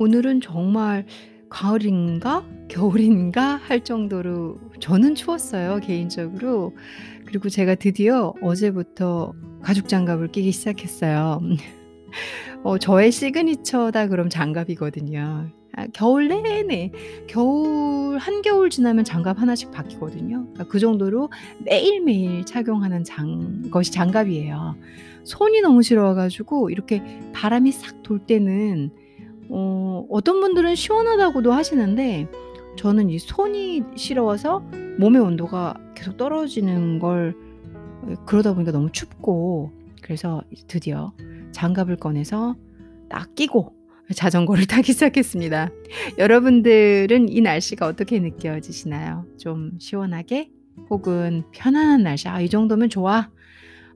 오늘은 정말 가을인가 겨울인가 할 정도로 저는 추웠어요, 개인적으로. 그리고 제가 드디어 어제부터 가죽 장갑을 끼기 시작했어요. 어 저의 시그니처다 그럼 장갑이거든요. 아 겨울 내내 겨울 한겨울 지나면 장갑 하나씩 바뀌거든요. 그러니까 그 정도로 매일매일 착용하는 장 것이 장갑이에요. 손이 너무 시려워 가지고 이렇게 바람이 싹 돌 때는 어 어떤 분들은 시원하다고도 하시는데 저는 이 손이 시려워서 몸의 온도가 계속 떨어지는 걸 그러다 보니까 너무 춥고 그래서 드디어 장갑을 꺼내서 딱 끼고 자전거를 타기 시작했습니다. 여러분들은 이 날씨가 어떻게 느껴지시나요? 좀 시원하게 혹은 편안한 날씨. '아 이 정도면 좋아.'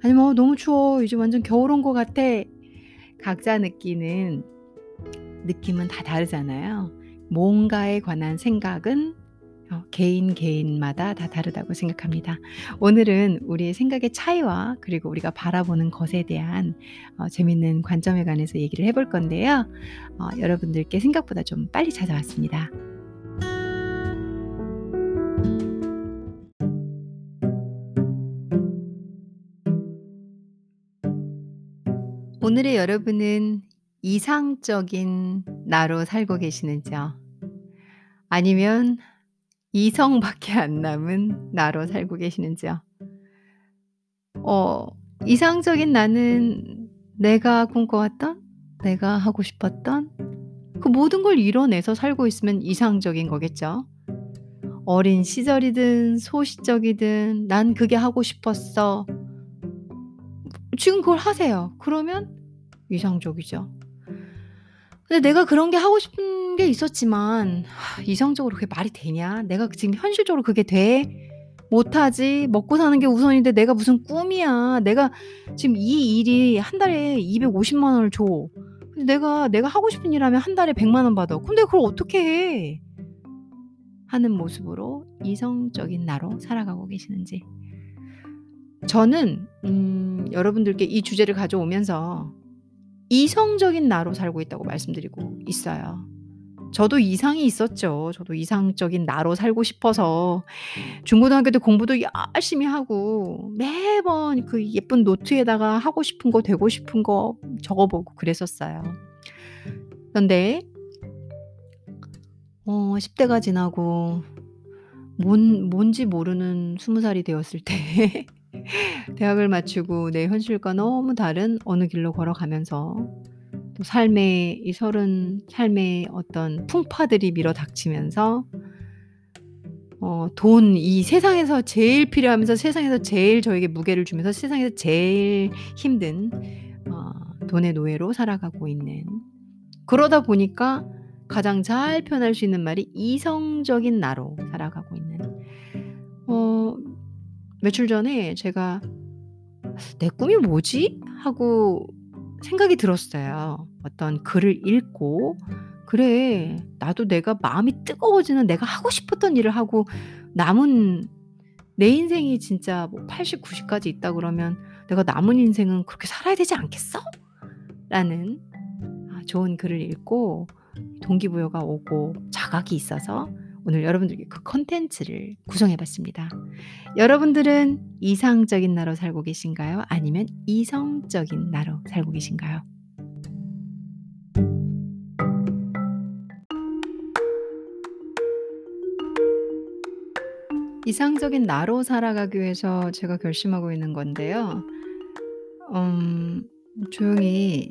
아니면 '어 너무 추워. 이제 완전 겨울 온 것 같아.' 각자 느끼는 느낌은 다 다르잖아요. 뭔가에 관한 생각은 어 개인 개인마다 다 다르다고 생각합니다. 오늘은 우리의 생각의 차이와 그리고 우리가 바라보는 것에 대한 어 재밌는 관점에 관해서 얘기를 해볼 건데요. 어 여러분들께 생각보다 좀 빨리 찾아왔습니다. 오늘의 여러분은 이상적인 나로 살고 계시는지요? 아니면 이성밖에 안 남은 나로 살고 계시는지요? 어 이상적인 나는 내가 꿈꿔왔던 내가 하고 싶었던 그 모든 걸 이뤄내서 살고 있으면 이상적인 거겠죠. 어린 시절이든 소시적이든 '난 그게 하고 싶었어.' 지금 그걸 하세요. 그러면 이상적이죠. 근데 내가 그런 게 하고 싶은 게 있었지만 하, 이성적으로 그게 말이 되냐? 내가 지금 현실적으로 그게 돼? 못하지. 먹고 사는 게 우선인데 내가 무슨 꿈이야. 내가 지금 이 일이 한 달에 250만 원을 줘. 근데 내가 내가 하고 싶은 일 하면 한 달에 100만 원 받아. 근데 그걸 어떻게 해? 하는 모습으로 이성적인 나로 살아가고 계시는지. 저는 음 여러분들께 이 주제를 가져오면서 이성적인 나로 살고 있다고 말씀드리고 있어요. 저도 이상이 있었죠. 저도 이상적인 나로 살고 싶어서 중고등학교 때 공부도 열심히 하고 매번 그 예쁜 노트에다가 하고 싶은 거 되고 싶은 거 적어보고 그랬었어요. 그런데 어 10 대가 지나고 뭔 뭔지 모르는 20 살이 되었을 때 대학을 마치고 내 현실과 너무 다른 어느 길로 걸어가면서 또 삶의 이 서른 삶의 어떤 풍파들이 밀어닥치면서 어 돈 이 세상에서 제일 필요하면서 세상에서 제일 저에게 무게를 주면서 세상에서 제일 힘든 어 돈의 노예로 살아가고 있는. 그러다 보니까 가장 잘 표현할 수 있는 말이 이성적인 나로 살아가고 있는. 어 며칠 전에 제가 '내 꿈이 뭐지?' 하고 생각이 들었어요. 어떤 글을 읽고 '그래. 나도 내가 마음이 뜨거워지는 내가 하고 싶었던 일을 하고 남은 내 인생이 진짜 뭐 80, 90 까지 있다 그러면 내가 남은 인생은 그렇게 살아야 되지 않겠어?' 라는 아 좋은 글을 읽고 동기부여가 오고 자각이 있어서 오늘 여러분들께 그 컨텐츠를 구성해 봤습니다. 여러분들은 이상적인 나로 살고 계신가요? 아니면 이성적인 나로 살고 계신가요? 이상적인 나로 살아가기 위해서 제가 결심하고 있는 건데요. 음 조용히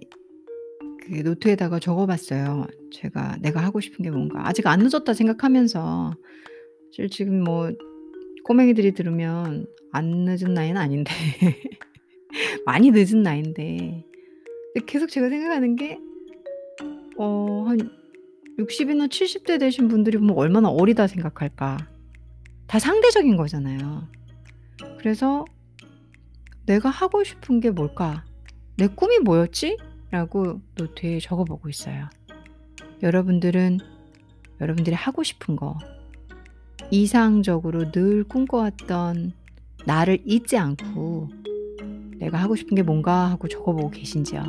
그 노트에다가 적어 봤어요. 제가 내가 하고 싶은 게 뭔가. 아직 안 늦었다 생각하면서 사실 지금 뭐 꼬맹이들이 들으면 안 늦은 나이는 아닌데 많이 늦은 나이인데 계속 제가 생각하는 게 어 한 60 이나 70대 되신 분들이 보면 얼마나 어리다 생각할까. 다 상대적인 거잖아요. 그래서 '내가 하고 싶은 게 뭘까? 내 꿈이 뭐였지?' 라고 노트에 적어 보고 있어요. 여러분들은 여러분들이 하고 싶은 거 이상적으로 늘 꿈꿔왔던 나를 잊지 않고 내가 하고 싶은 게 뭔가 하고 적어보고 계신지요?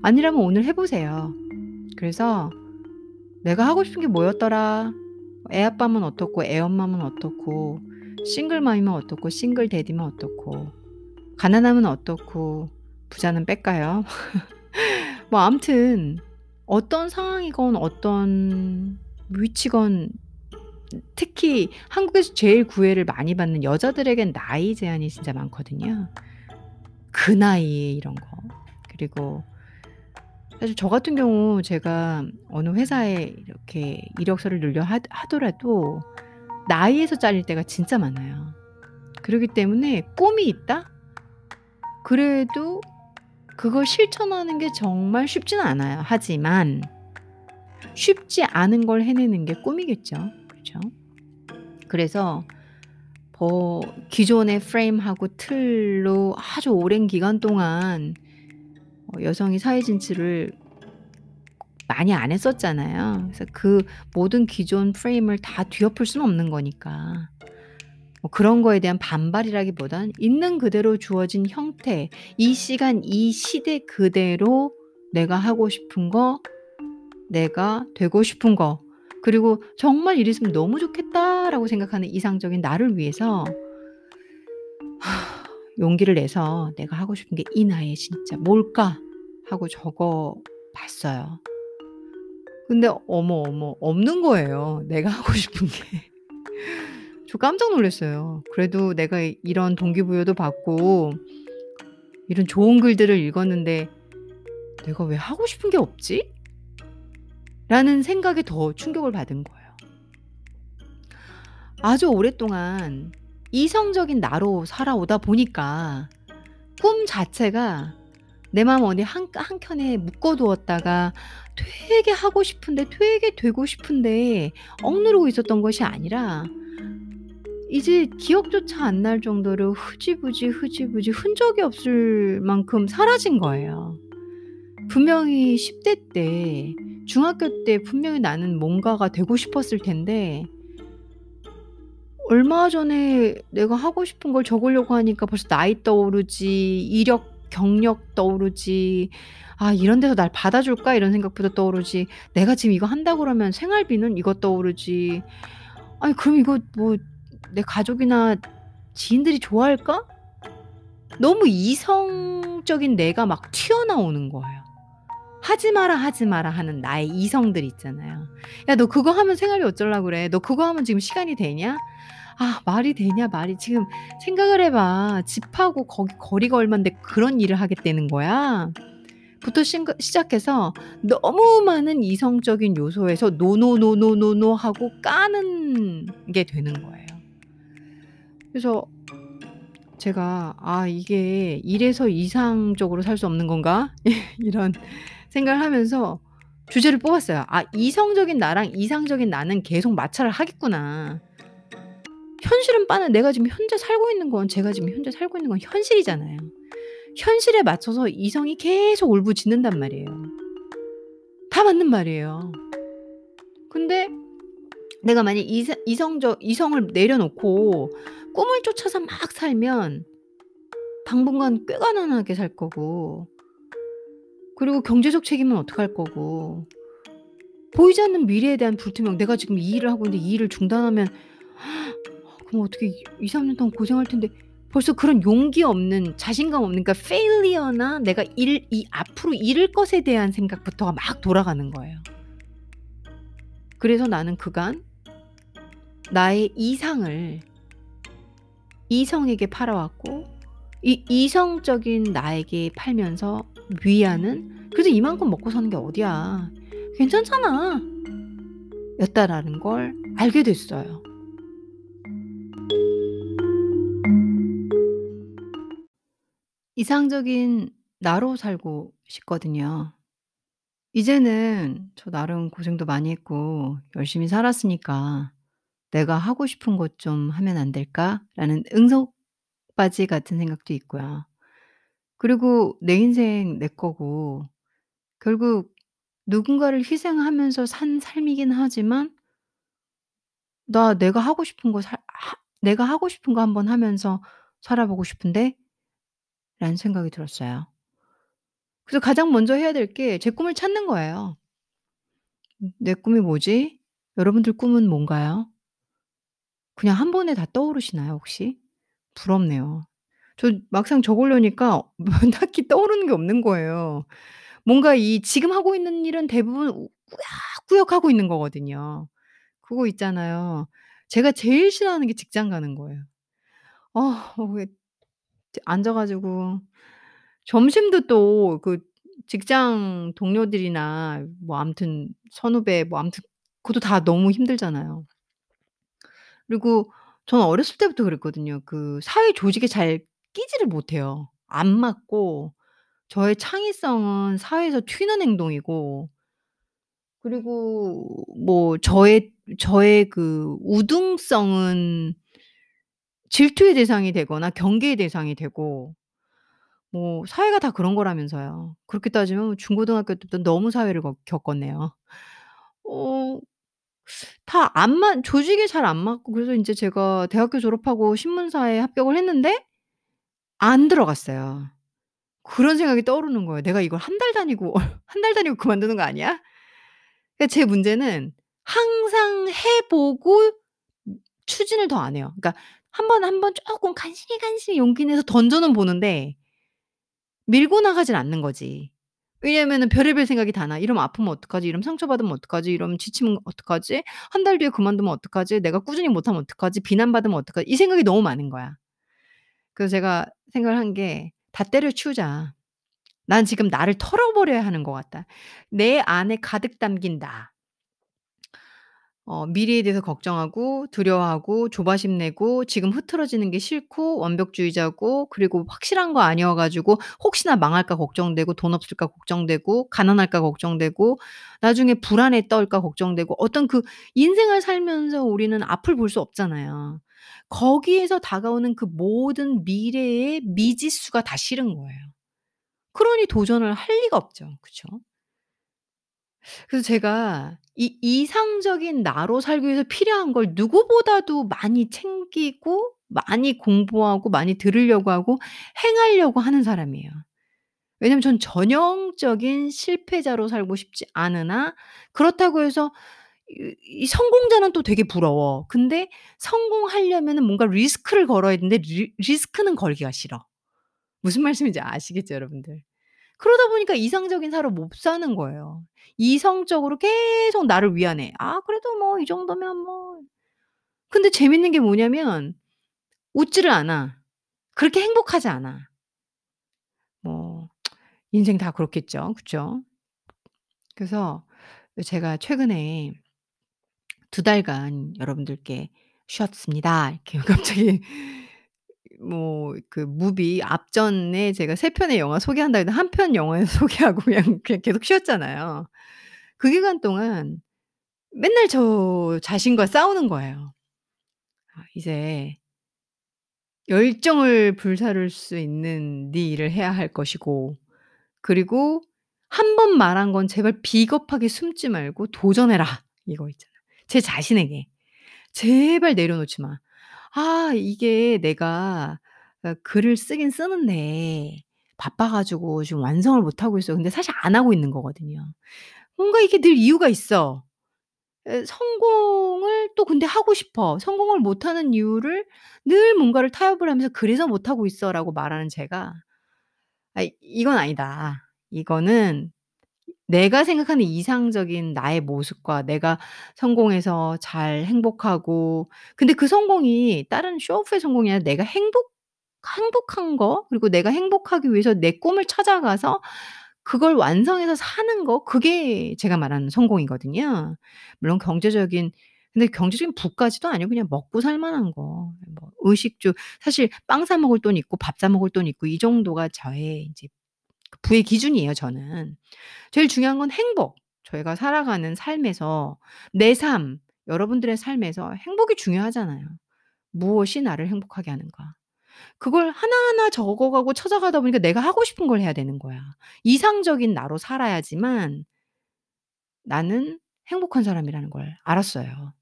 아니라면 오늘 해보세요. 그래서 내가 하고 싶은 게 뭐였더라? 애 아빠면 어떻고 애 엄마면 어떻고 싱글맘이면 어떻고 싱글 데디면 어떻고 가난하면 어떻고 부자는 뺄까요? 뭐 아무튼 어떤 상황이건 어떤 위치건 특히 한국에서 제일 구애를 많이 받는 여자들에겐 나이 제한이 진짜 많거든요. 그 나이에 이런 거. 그리고 사실 저 같은 경우 제가 어느 회사에 이렇게 이력서를 늘려 하 하더라도 나이에서 잘릴 때가 진짜 많아요. 그러기 때문에 꿈이 있다? 그래도 그걸 실천하는 게 정말 쉽지는 않아요. 하지만 쉽지 않은 걸 해내는 게 꿈이겠죠. 그죠? 그래서 뭐 기존의 프레임하고 틀로 아주 오랜 기간 동안 어 여성이 사회 진출을 많이 안 했었잖아요. 그래서 그 모든 기존 프레임을 다 뒤엎을 수는 없는 거니까. 뭐 그런 거에 대한 반발이라기보단 있는 그대로 주어진 형태, 이 시간, 이 시대 그대로 내가 하고 싶은 거, 내가 되고 싶은 거, 그리고 '정말 이랬으면 너무 좋겠다.'라고 생각하는 이상적인 나를 위해서 용기를 내서 '내가 하고 싶은 게 이 나이에 진짜 뭘까?' 하고 적어 봤어요. 근데 어머, 어머 없는 거예요, 내가 하고 싶은 게. 저 깜짝 놀랐어요. 그래도 내가 이런 동기부여도 받고 이런 좋은 글들을 읽었는데 '내가 왜 하고 싶은 게 없지?' 라는 생각에 더 충격을 받은 거예요. 아주 오랫동안 이성적인 나로 살아오다 보니까 꿈 자체가 내 마음 어디 한 한켠에 묶어 두었다가 되게 하고 싶은데 되게 되고 싶은데 억누르고 있었던 것이 아니라 이제 기억조차 안 날 정도로 흐지부지, 흐지부지 흔적이 없을 만큼 사라진 거예요. 분명히 10대 때 중학교 때 분명히 나는 뭔가가 되고 싶었을 텐데 얼마 전에 내가 하고 싶은 걸 적으려고 하니까 벌써 나이 떠오르지 이력 경력 떠오르지 '아 이런 데서 날 받아줄까?' 이런 생각부터 떠오르지 '내가 지금 이거 한다 그러면 생활비는?' 이거 떠오르지 '아니 그럼 이거 뭐 내 가족이나 지인들이 좋아할까?' 너무 이성적인 내가 막 튀어나오는 거예요. 하지 마라, 하지 마라 하는 나의 이성들 있잖아요. "야 너 그거 하면 생활비 어쩌려고 그래? 너 그거 하면 지금 시간이 되냐? 아 말이 되냐 말이. 지금 생각을 해 봐. 집하고 거기 거리가 얼만데 그런 일을 하겠다는 거야?" 부터 시작해서 너무 많은 이성적인 요소에서 no, no, no, no, no, no 하고 까는 게 되는 거예요. 그래서 제가 '아 이게 이래서 이상적으로 살 수 없는 건가?' 이런 생각을 하면서 주제를 뽑았어요. '아 이성적인 나랑 이상적인 나는 계속 마찰을 하겠구나.' 현실은 빠는 내가 지금 현재 살고 있는 건 제가 지금 현재 살고 있는 건 현실이잖아요. 현실에 맞춰서 이성이 계속 울부짖는단 말이에요. 다 맞는 말이에요. 근데 내가 만약 이세 이성적 이성을 내려놓고 꿈을 쫓아서 막 살면 당분간 꽤 가난하게 살 거고 그리고 경제적 책임은 어떡할 거고 보이지 않는 미래에 대한 불투명 내가 지금 이 일을 하고 있는데 이 일을 중단하면 그럼 어떻게 2-3년 동안 고생할 텐데 벌써 그런 용기 없는 자신감 없는 그러니까 failure나 내가 일 이 앞으로 잃을 것에 대한 생각부터가 막 돌아가는 거예요. 그래서 나는 그간 나의 이상을 이성에게 팔아왔고 이 이성적인 나에게 팔면서 위안은 '그래도 이만큼 먹고 사는 게 어디야. 괜찮잖아.' 였다라는 걸 알게 됐어요. 이상적인 나로 살고 싶거든요. 이제는 저 나름 고생도 많이 했고 열심히 살았으니까 ' 내가 하고 싶은 것 좀 하면 안 될까?'라는 응석바지 같은 생각도 있고요. 그리고 내 인생 내 거고 결국 누군가를 희생하면서 산 삶이긴 하지만 '나 내가 하고 싶은 거 살 하 내가 하고 싶은 거 한번 하면서 살아보고 싶은데.' 라는 생각이 들었어요. 그래서 가장 먼저 해야 될 게 제 꿈을 찾는 거예요. 음 '내 꿈이 뭐지?' 여러분들 꿈은 뭔가요? 그냥 한 번에 다 떠오르시나요 혹시? 부럽네요. 전 막상 적으려니까 뭐 딱히 떠오르는 게 없는 거예요. 뭔가 이 지금 하고 있는 일은 대부분 우 꾸역꾸역 하고 있는 거거든요. 그거 있잖아요. 제가 제일 싫어하는 게 직장 가는 거예요. 아왜저 앉아 가지고 점심도 또 그 직장 동료들이나 뭐 아무튼 선후배 뭐 아무튼 그것도 다 너무 힘들잖아요. 그리고 저는 어렸을 때부터 그랬거든요. 그 사회 조직에 잘 끼지를 못해요. 안 맞고 저의 창의성은 사회에서 튀는 행동이고 그리고 뭐 저의 저의 그 우등성은 질투의 대상이 되거나 경계의 대상이 되고 뭐 사회가 다 그런 거라면서요. 그렇게 따지면 중고등학교 때부터 너무 사회를 겪 겪었네요. 어 다 안 맞 조직에 잘 안 맞고 그래서 인제 제가 대학교 졸업하고 신문사에 합격을 했는데 안 들어갔어요. 그런 생각이 떠오르는 거예요. '내가 이걸 1 달 다니고 1 달 다니고 그만두는 거 아니야?' 그러니까 제 문제는 항상 해 보고 음 추진을 더 안 해요. 그러니까 한번한번 쪼끔 간신히 간신히 용기 내서 던져는 보는데 밀고 나가질 않는 거지. 왜냐하면은 별의별 생각이 다 나. '이러면 아프면 어떡하지? 이러면 상처받으면 어떡하지? 이러면 지치면 어떡하지? 1달 뒤에 그만두면 어떡하지? 내가 꾸준히 못하면 어떡하지? 비난받으면 어떡하지?' 이 생각이 너무 많은 거야. 그래서 제가 생각을 한 게 '다 때려치우자. 난 지금 나를 털어버려야 하는 것 같다. 내 안에 가득 담긴 나' 어 미래에 대해서 걱정하고 두려워하고 조바심 내고 지금 흐트러지는 게 싫고 완벽주의자고 그리고 확실한 거 아니어 가지고 혹시나 망할까 걱정되고 돈 없을까 걱정되고 가난할까 걱정되고 나중에 불안에 떨까 걱정되고 어떤 그 인생을 살면서 우리는 앞을 볼 수 없잖아요. 거기에서 다가오는 그 모든 미래의 미지수가 다 싫은 거예요. 그러니 도전을 할 리가 없죠. 그쵸? 그래서 제가 이 이상적인 나로 살기 위해서 필요한 걸 누구보다도 많이 챙기고 많이 공부하고 많이 들으려고 하고 행하려고 하는 사람이에요. 왜냐하면 전 전형적인 실패자로 살고 싶지 않으나 그렇다고 해서 이 이 성공자는 또 되게 부러워. 근데 성공하려면은 뭔가 리스크를 걸어야 되는데 리 리스크는 걸기가 싫어. 무슨 말씀인지 아시겠죠 여러분들? 그러다 보니까 이상적인 삶을 못 사는 거예요. 이성적으로 계속 나를 위안해. '아 그래도 뭐 이 정도면 뭐' 근데 재밌는 게 뭐냐면 웃지를 않아. 그렇게 행복하지 않아. 뭐 인생 다 그렇겠죠. 그쵸? 그래서 그 제가 최근에 "2 달간 여러분들께 쉬었습니다." 이렇게 갑자기 뭐 그 무비 앞전에 제가 3 편의 영화 소개한다 해도 1편 영화 소개하고 그냥, 그냥 계속 쉬었잖아요. 그 기간 동안 맨날 저 자신과 싸우는 거예요. '아 이제' '열정을 불사를 수 있는 네 일을 해야 할 것이고 그리고 1번 말한 건 제발 비겁하게 숨지 말고 도전해라.' 이거 있잖아요. 제 자신에게. '제발 내려놓지 마.' 아 이게 내가 어 글을 쓰긴 쓰는데 바빠 가지고 지금 완성을 못 하고 있어요. 근데 사실 안 하고 있는 거거든요. 뭔가 이게 늘 이유가 있어. 에 성공을 또 근데 하고 싶어. 성공을 못 하는 이유를 늘 뭔가를 타협을 하면서 "그래서 못 하고 있어."라고 말하는 제가 '아 이건 아니다. 이거는 내가 생각하는 이상적인 나의 모습과 내가 성공해서 잘 행복하고' 근데 그 성공이 다른 쇼 오프의 성공이 아니라 내가 행복 행복한 거 그리고 내가 행복하기 위해서 내 꿈을 찾아가서 그걸 완성해서 사는 거 그게 제가 말하는 성공이거든요. 물론 경제적인 근데 경제적인 부까지도 아니고 그냥 먹고 살 만한 거. 뭐 의식주 사실 빵 사 먹을 돈 있고 밥 사 먹을 돈 있고 이 정도가 저의 그 부의 기준이에요 저는. 제일 중요한 건 행복. 저희가 살아가는 삶에서 내 삶 여러분들의 삶에서 행복이 중요하잖아요. 무엇이 나를 행복하게 하는가. 그걸 하나하나 적어 가고 찾아가다 보니까 내가 하고 싶은 걸 해야 되는 거야. 이상적인 나로 살아야지만 나는 행복한 사람이라는 걸 알았어요.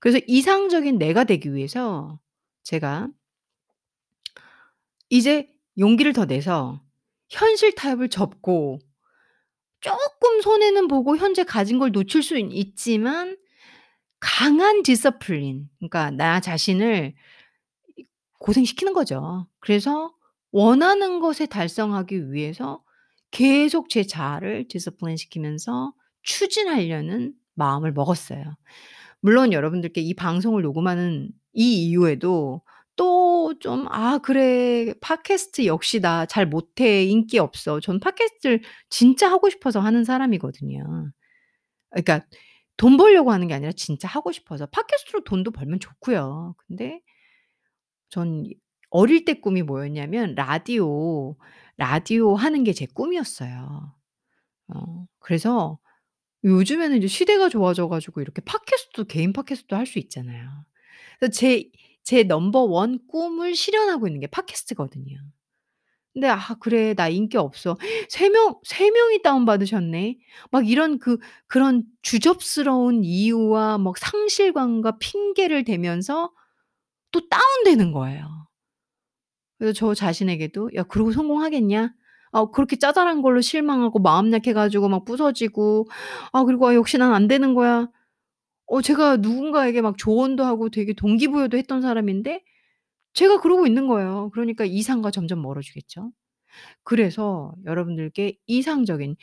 그래서 이상적인 내가 되기 위해서 제가 이제 용기를 더 내서 현실 타협을 접고 쪼끔 손해는 보고 현재 가진 걸 놓칠 수는 있지만 강한 discipline 그러니까 나 자신을 이 고생시키는 거죠. 그래서 원하는 것에 달성하기 위해서 계속 제 자아를 discipline 시키면서 추진하려는 마음을 먹었어요. 물론 여러분들께 이 방송을 녹음하는 이 이후에도 또 좀 "아 그래. 팟캐스트 역시 나 잘 못해. 인기 없어." 저는 팟캐스트를 진짜 하고 싶어서 하는 사람이거든요. 그러니까 돈 벌려고 하는 게 아니라 진짜 하고 싶어서. 팟캐스트로 돈도 벌면 좋고요. 근데 전 이 어릴 때 꿈이 뭐였냐면 라디오, 라디오 하는 게 제 꿈이었어요. 어 그래서 요즘에는 이제 시대가 좋아져 가지고 이렇게 팟캐스트도 개인 팟캐스트도 할 수 있잖아요. 그래서 제 제 넘버 1 꿈을 실현하고 있는 게 팟캐스트거든요. 근데 '아 그래. 나 인기 없어.' ''3 명 3 명이 다운 받으셨네.' 막 이런 그 그런 주접스러운 이유와 뭐 상실감과 핑계를 대면서 또 다운되는 거예요. 그래서 저 자신에게도 '야 그러고 성공하겠냐? 아 그렇게 자잘한 걸로 실망하고 마음 약해 가지고 막 부서지고 아 그리고 '아 역시 난 안 되는 거야.' 어 제가 누군가에게 막 조언도 하고 되게 동기부여도 했던 사람인데 제가 그러고 있는 거예요. 그러니까 이상과 점점 멀어지겠죠. 그래서 여러분들께 이상적인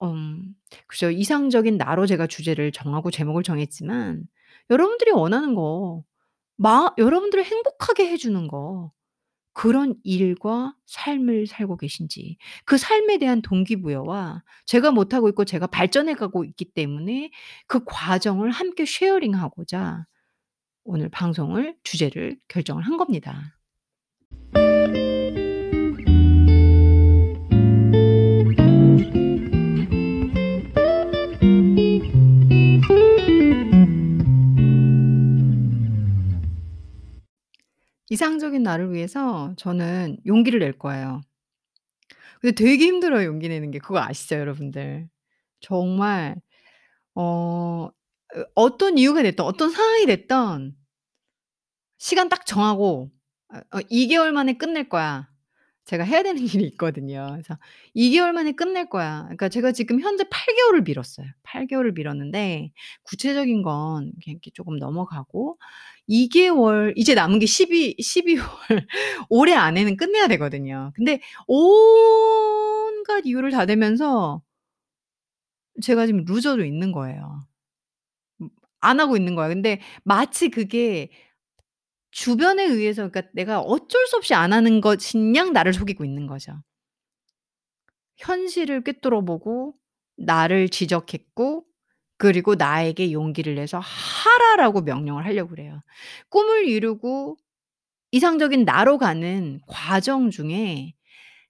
어 음 그죠. 이상적인 나로 제가 주제를 정하고 제목을 정했지만 여러분들이 원하는 거 마 여러분들을 행복하게 해 주는 거 그런 일과 삶을 살고 계신지 그 삶에 대한 동기부여와 제가 못하고 있고 제가 발전해 가고 있기 때문에 그 과정을 함께 쉐어링하고자 오늘 방송을 주제를 결정을 한 겁니다. 이상적인 나를 위해서 저는 용기를 낼 거예요. 근데 되게 힘들어요 용기 내는 게. 그거 아시죠 여러분들? 정말 어 으 어떤 이유가 됐든 어떤 상황이 됐든 시간 딱 정하고 어 어 "2 개월 만에 끝낼 거야." 제가 해야 되는 일이 있거든요. 그래서 "2 개월 만에 끝낼 거야." 그러니까 제가 지금 현재 8 개월을 미뤘어요. 8 개월을 미뤘는데 구체적인 건 이렇게 쪼금 넘어가고 2 개월 이제 남은 게 12 12 월 올해 안에는 끝내야 되거든요. 근데 온갖 이유를 다 대면서 제가 지금 루저로 있는 거예요. 음안 하고 있는 거야. 근데 마치 그게 주변에 의해서 그러니까 내가 어쩔 수 없이 안 하는 것인 양 나를 속이고 있는 거죠. 현실을 꿰뚫어 보고 나를 지적했고 그리고 나에게 용기를 내서 "하라."라고 명령을 하려고 그래요. 꿈을 이루고 이상적인 나로 가는 과정 중에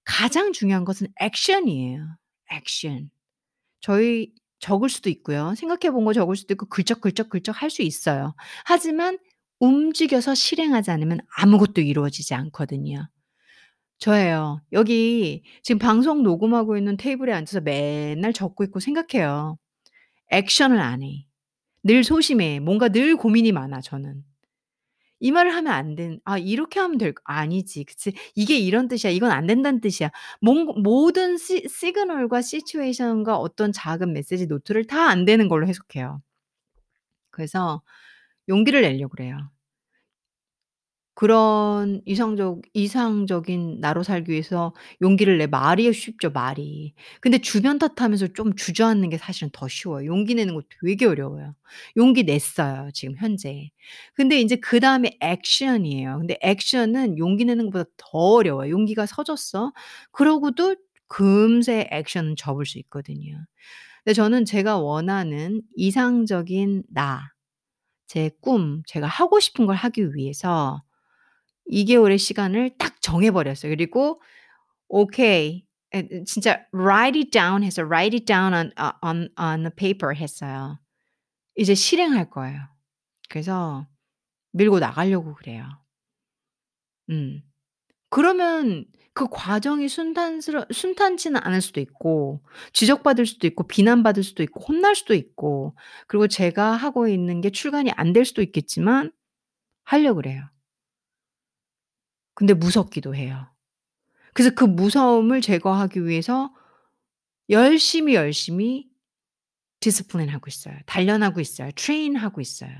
가장 중요한 것은 액션이에요, 액션. 저희 적을 수도 있고요. 생각해 본 거 적을 수도 있고 글적글적글적 할 수 있어요. 하지만 움직여서 실행하지 않으면 아무것도 이루어지지 않거든요. 저예요. 여기 지금 방송 녹음하고 있는 테이블에 앉아서 맨날 적고 있고 생각해요. 액션을 안 해. 늘 소심해. 뭔가 늘 고민이 많아 저는. 이 말을 하면 안 된 '아 이렇게 하면 될 아니지. 그치. 이게 이런 뜻이야. 이건 안 된다는 뜻이야.' 몽 모든 시 시그널과 시츄에이션과 어떤 작은 메시지 노트를 다 안 되는 걸로 해석해요. 그래서 용기를 내려고 그래요. 그런 이상적 이상적인 나로 살기 위해서 용기를 내 말이 쉽죠 말이. 근데 주변 탓하면서 좀 주저앉는 게 사실은 더 쉬워요. 용기 내는 거 되게 어려워요. 용기 냈어요 지금 현재. 근데 인제 그다음에 액션이에요. 근데 액션은 용기 내는 것보다 더 어려워요. 용기가 서졌어. 그러고도 금세 액션은 접을 수 있거든요. 근데 저는 제가 원하는 이상적인 나, 제 꿈, 제가 하고 싶은 걸 하기 위해서 2 개월의 시간을 딱 정해 버렸어요. 그리고 오케이. 진짜 write it down 해서 write it down on 어 on on a paper 했어요. 이제 실행할 거예요. 그래서 밀고 나가려고 그래요. 음. 그러면 그 과정이 순탄스러 순탄치는 않을 수도 있고 지적받을 수도 있고 비난받을 수도 있고 혼날 수도 있고 그리고 제가 하고 있는 게 출간이 안 될 수도 있겠지만 하려고 그래요. 근데 무섭기도 해요. 그래서 그 무서움을 제거하기 위해서 열심히, 열심히 discipline 하고 있어요. 단련하고 있어요. train 하고 있어요.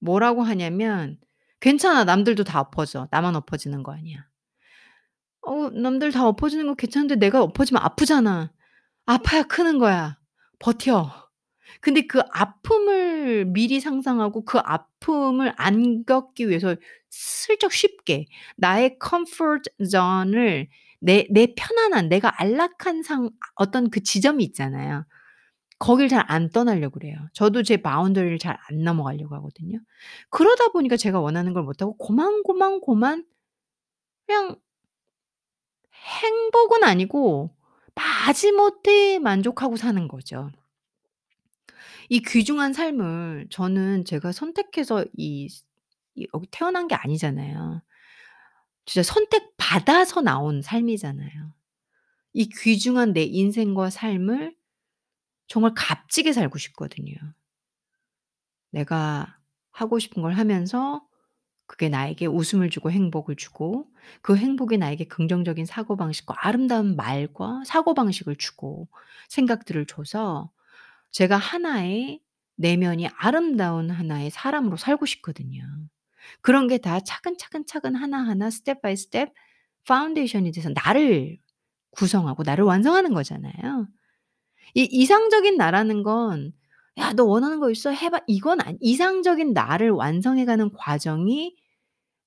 뭐라고 하냐면 "괜찮아. 남들도 다 엎어져. 나만 엎어지는 거 아니야." 어 남들 다 엎어지는 건 괜찮은데 내가 엎어지면 아프잖아. 아파야 크는 거야. 버텨. 근데 그 아픔을 미리 상상하고 그 아픔을 안 겪기 위해서 슬쩍 쉽게 나의 comfort zone을 내 내 편안한 내가 안락한 상 어떤 그 지점이 있잖아요. 거길 잘 안 떠나려고 그래요. 저도 제 바운더리를 잘 안 넘어가려고 하거든요. 그러다 보니까 제가 원하는 걸 못 하고 고만, 고만, 고만 그냥 행복은 아니고 마지못해 만족하고 사는 거죠. 이 귀중한 삶을 저는 제가 선택해서 이스이 여기 태어난 게 아니잖아요. 진짜 선택받아서 나온 삶이잖아요. 이 귀중한 내 인생과 삶을 정말 값지게 살고 싶거든요. 내가 하고 싶은 걸 하면서 그게 나에게 웃음을 주고 행복을 주고 그 행복이 나에게 긍정적인 사고방식과 아름다운 말과 사고방식을 주고 생각들을 줘서 제가 하나의 내면이 아름다운 하나의 사람으로 살고 싶거든요. 그런 게 다 차근차근차근 하나하나 step by step foundation이 돼서 나를 구성하고 나를 완성하는 거잖아요. 이 이상적인 나라는 건 "야 너 원하는 거 있어? 해 봐." 이건 아니 이상적인 나를 완성해 가는 과정이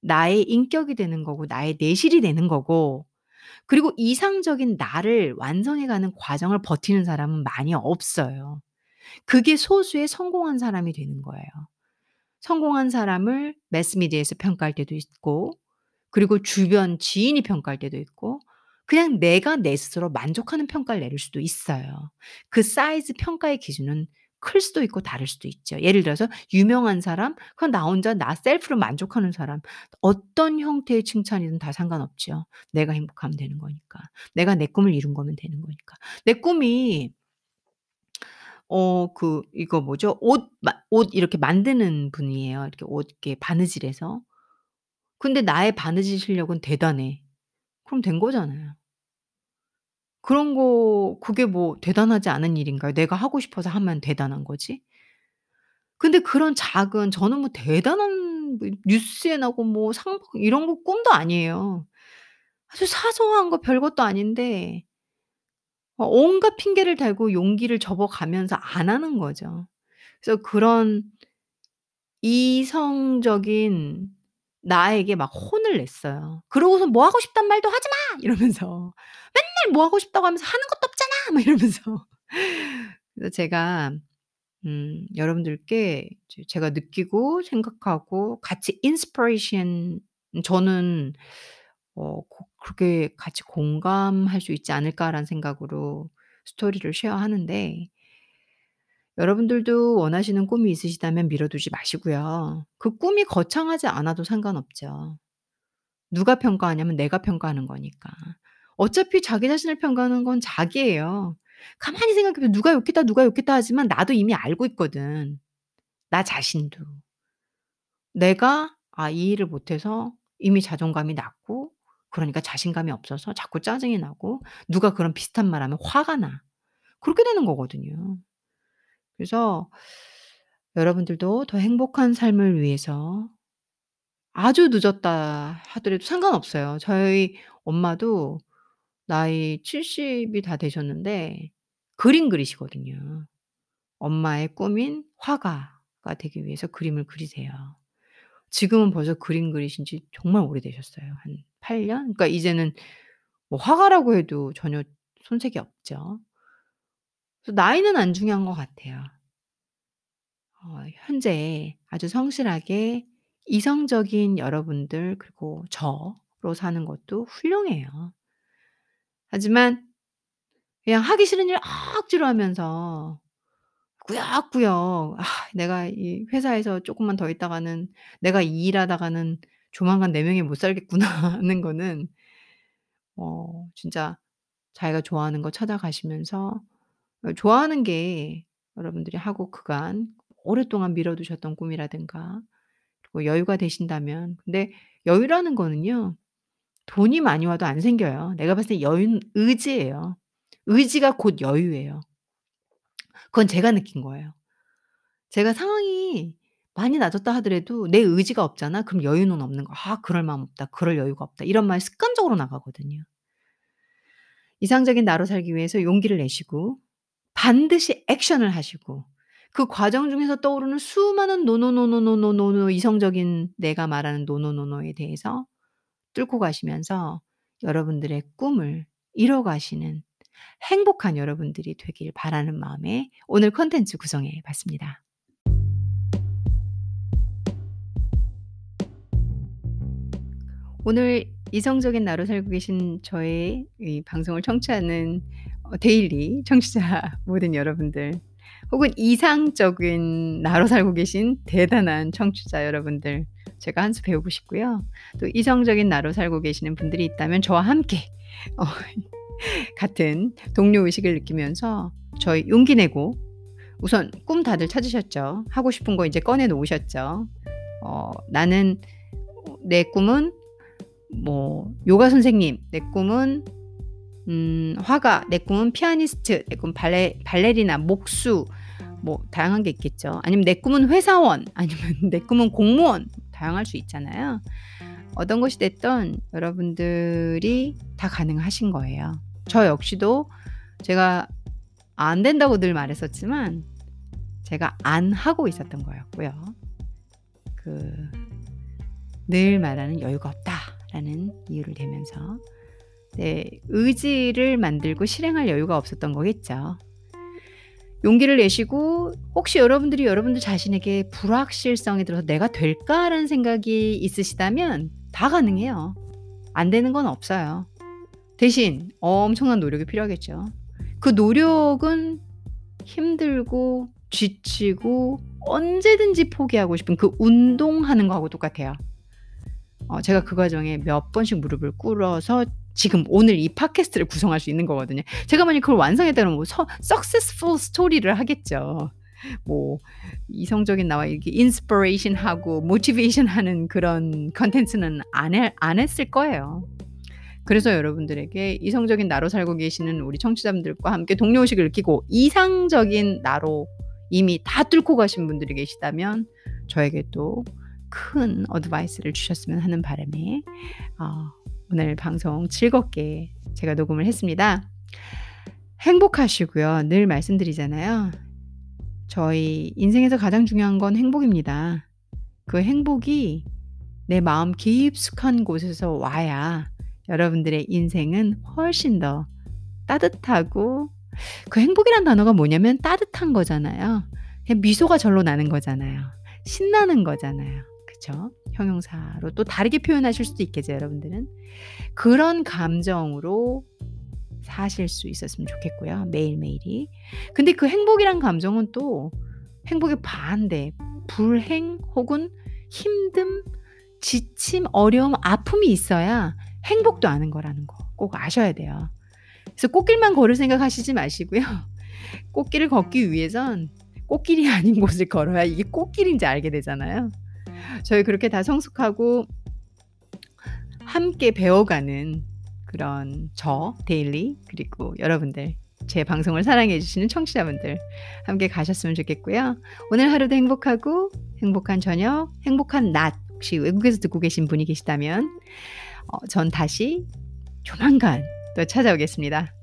나의 인격이 되는 거고 나의 내실이 되는 거고 그리고 이상적인 나를 완성해 가는 과정을 버티는 사람은 많이 없어요. 그게 소수의 성공한 사람이 되는 거예요. 성공한 사람을 매스미디어에서 평가할 때도 있고 그리고 주변 지인이 평가할 때도 있고 그냥 내가 내 스스로 만족하는 평가를 내릴 수도 있어요. 그 사이즈 평가의 기준은 클 수도 있고 다를 수도 있죠. 예를 들어서 유명한 사람 그냥 나 혼자 나 셀프로 만족하는 사람 어떤 형태의 칭찬이든 다 상관없죠. 내가 행복하면 되는 거니까. 내가 내 꿈을 이룬 거면 되는 거니까. 내 꿈이 어 그 이거 뭐죠? 옷마옷 이렇게 만드는 분이에요. 이렇게 옷 이렇게 바느질해서. 근데 나의 바느질 실력은 대단해. 그럼 된 거잖아요. 그런 거 그게 뭐 대단하지 않은 일인가요? 내가 하고 싶어서 하면 대단한 거지. 근데 그런 작은 저는 뭐 대단한 뭐 뉴스에 나오고 뭐 상 이런 거 꿈도 아니에요. 아주 사소한 거 별것도 아닌데 어 온갖 핑계를 대고 용기를 접어 가면서 안 하는 거죠. 그래서 그런 이성적인 나에게 막 혼을 냈어요. 그러고서 "뭐 하고 싶단 말도 하지 마!" 이러면서. "맨날 뭐 하고 싶다고 하면서 하는 것도 없잖아!" 막 이러면서. 그래서 제가 음 여러분들께 제가 느끼고 생각하고 같이 inspiration 저는 어 고 그렇게 '같이 공감할 수 있지 않을까.'라는 생각으로 스토리를 쉐어하는데 여러분들도 원하시는 꿈이 있으시다면 미뤄두지 마시고요. 그 꿈이 거창하지 않아도 상관없죠. 누가 평가하냐면 내가 평가하는 거니까. 어차피 자기 자신을 평가하는 건 자기예요. 가만히 생각해 보면 누가 욕했다, 누가 욕했다 하지만 나도 이미 알고 있거든. 나 자신도. 내가 아 이 일을 못해서 이미 자존감이 낮고 그러니까 자신감이 없어서 자꾸 짜증이 나고 누가 그런 비슷한 말 하면 화가 나. 그렇게 되는 거거든요. 그래서 여러분들도 더 행복한 삶을 위해서 아주 늦었다 하더라도 상관없어요. 저희 엄마도 나이 70이 다 되셨는데 그림 그리시거든요. 엄마의 꿈인 화가가 되기 위해서 그림을 그리세요. 지금은 벌써 그림 그리신 지 정말 오래되셨어요. 한 8 년? 그러니까 이제는 뭐 화가라고 해도 전혀 손색이 없죠. 나이는 안 중요한 것 같아요. 어 현재 아주 성실하게 이성적인 여러분들 그리고 저로 사는 것도 훌륭해요. 하지만 그냥 하기 싫은 일 억지로 하면서 꾸역꾸역 '아 내가 이 회사에서 쪼끔만 더 있다가는 내가 이 일하다가는 조만간 네 명이 못 살겠구나.' 하는 거는 어 진짜 자기가 좋아하는 거 찾아가시면서 어 좋아하는 게 여러분들이 하고 그간 오랫동안 미뤄 두셨던 꿈이라든가 그리고 여유가 되신다면 근데 여유라는 거는요 돈이 많이 와도 안 생겨요. 내가 봤을 때 여유는 의지예요. 의지가 곧 여유예요. 그건 제가 느낀 거예요. 제가 상황이 많이 나았다 하더라도 내 의지가 없잖아. 그럼 여유는 없는 거. '아 그럴 마음 없다. 그럴 여유가 없다.' 이런 말 습관적으로 나가거든요. 이상적인 나로 살기 위해서 용기를 내시고 반드시 액션을 하시고 그 과정 중에서 떠오르는 수많은 노노노노노노노 이성적인 내가 말하는 노노노노에 대해서 뚫고 가시면서 여러분들의 꿈을 이뤄가시는 행복한 여러분들이 되길 바라는 마음에 오늘 컨텐츠 구성해 봤습니다. 오늘 이성적인 나로 살고 계신 저의 방송을 청취하는 데일리 청취자 모든 여러분들 혹은 이상적인 나로 살고 계신 대단한 청취자 여러분들 제가 한 수 배우고 싶고요. 또 이성적인 나로 살고 계시는 분들이 있다면 저와 함께 어 같은 동료 의식을 느끼면서 저희 용기 내고 우선 꿈 다들 찾으셨죠? 하고 싶은 거 이제 꺼내 놓으셨죠? 어 나는 내 꿈은 뭐 요가 선생님, 내 꿈은 음 화가, 내 꿈은 피아니스트, 내 꿈은 발레 발레리나, 목수 뭐 다양한 게 있겠죠. 아니면 내 꿈은 회사원, 아니면 내 꿈은 공무원 다양할 수 있잖아요. 어떤 것이 됐든 여러분들이 다 가능하신 거예요. 저 역시도 제가 안 된다고 늘 말했었지만 제가 안 하고 있었던 거였고요. 그 늘 말하는 여유가 없다라는 이유를 대면서 네, 의지를 만들고 실행할 여유가 없었던 거겠죠. 용기를 내시고 혹시 여러분들이 여러분들 자신에게 불확실성이 들어서 '내가 될까?'라는 생각이 있으시다면 다 가능해요. 안 되는 건 없어요. 대신 엄청난 노력이 필요하겠죠. 그 노력은 힘들고 지치고 언제든지 포기하고 싶은 그 운동하는 거하고 똑같아요. 어 제가 그 과정에 몇 번씩 무릎을 꿇어서 지금 오늘 이 팟캐스트를 구성할 수 있는 거거든요. 제가 만약 그걸 완성했다면 뭐 서 successful 스토리를 하겠죠. 뭐 이성적인 나와 이렇게 inspiration 하고 motivation 하는 그런 컨텐츠는 안 해 안 했을 거예요. 그래서 여러분들에게 이성적인 나로 살고 계시는 우리 청취자분들과 함께 동료 의식을 느끼고 이상적인 나로 이미 다 뚫고 가신 분들이 계시다면 저에게 또 큰 advice를 주셨으면 하는 바람에 어 오늘 방송 즐겁게 제가 녹음을 했습니다. 행복하시고요. 늘 말씀드리잖아요. 저희 인생에서 가장 중요한 건 행복입니다. 그 행복이 내 마음 깊숙한 곳에서 와야 여러분들의 인생은 훨씬 더 따뜻하고 그 행복이란 단어가 뭐냐면 따뜻한 거잖아요. 미소가 절로 나는 거잖아요. 신나는 거잖아요. 그쵸? 형용사로 또 다르게 표현하실 수도 있겠죠, 여러분들은. 그런 감정으로 사실 수 있었으면 좋겠고요. 매일매일이. 근데 그 행복이란 감정은 또 행복의 반대, 불행 혹은 힘듦, 지침, 어려움, 아픔이 있어야 행복도 아는 거라는 거 꼭 아셔야 돼요. 그래서 꽃길만 걸을 생각하시지 마시고요. 꽃길을 걷기 위해선 꽃길이 아닌 곳을 걸어야 이게 꽃길인지 알게 되잖아요. 저희 그렇게 다 성숙하고 함께 배워가는 그런 저 데일리 그리고 여러분들 제 방송을 사랑해 주시는 청취자분들 함께 가셨으면 좋겠고요. 오늘 하루도 행복하고 행복한 저녁, 행복한 낮 혹시 외국에서 듣고 계신 분이 계시다면 어, 전 다시 조만간 또 찾아오겠습니다.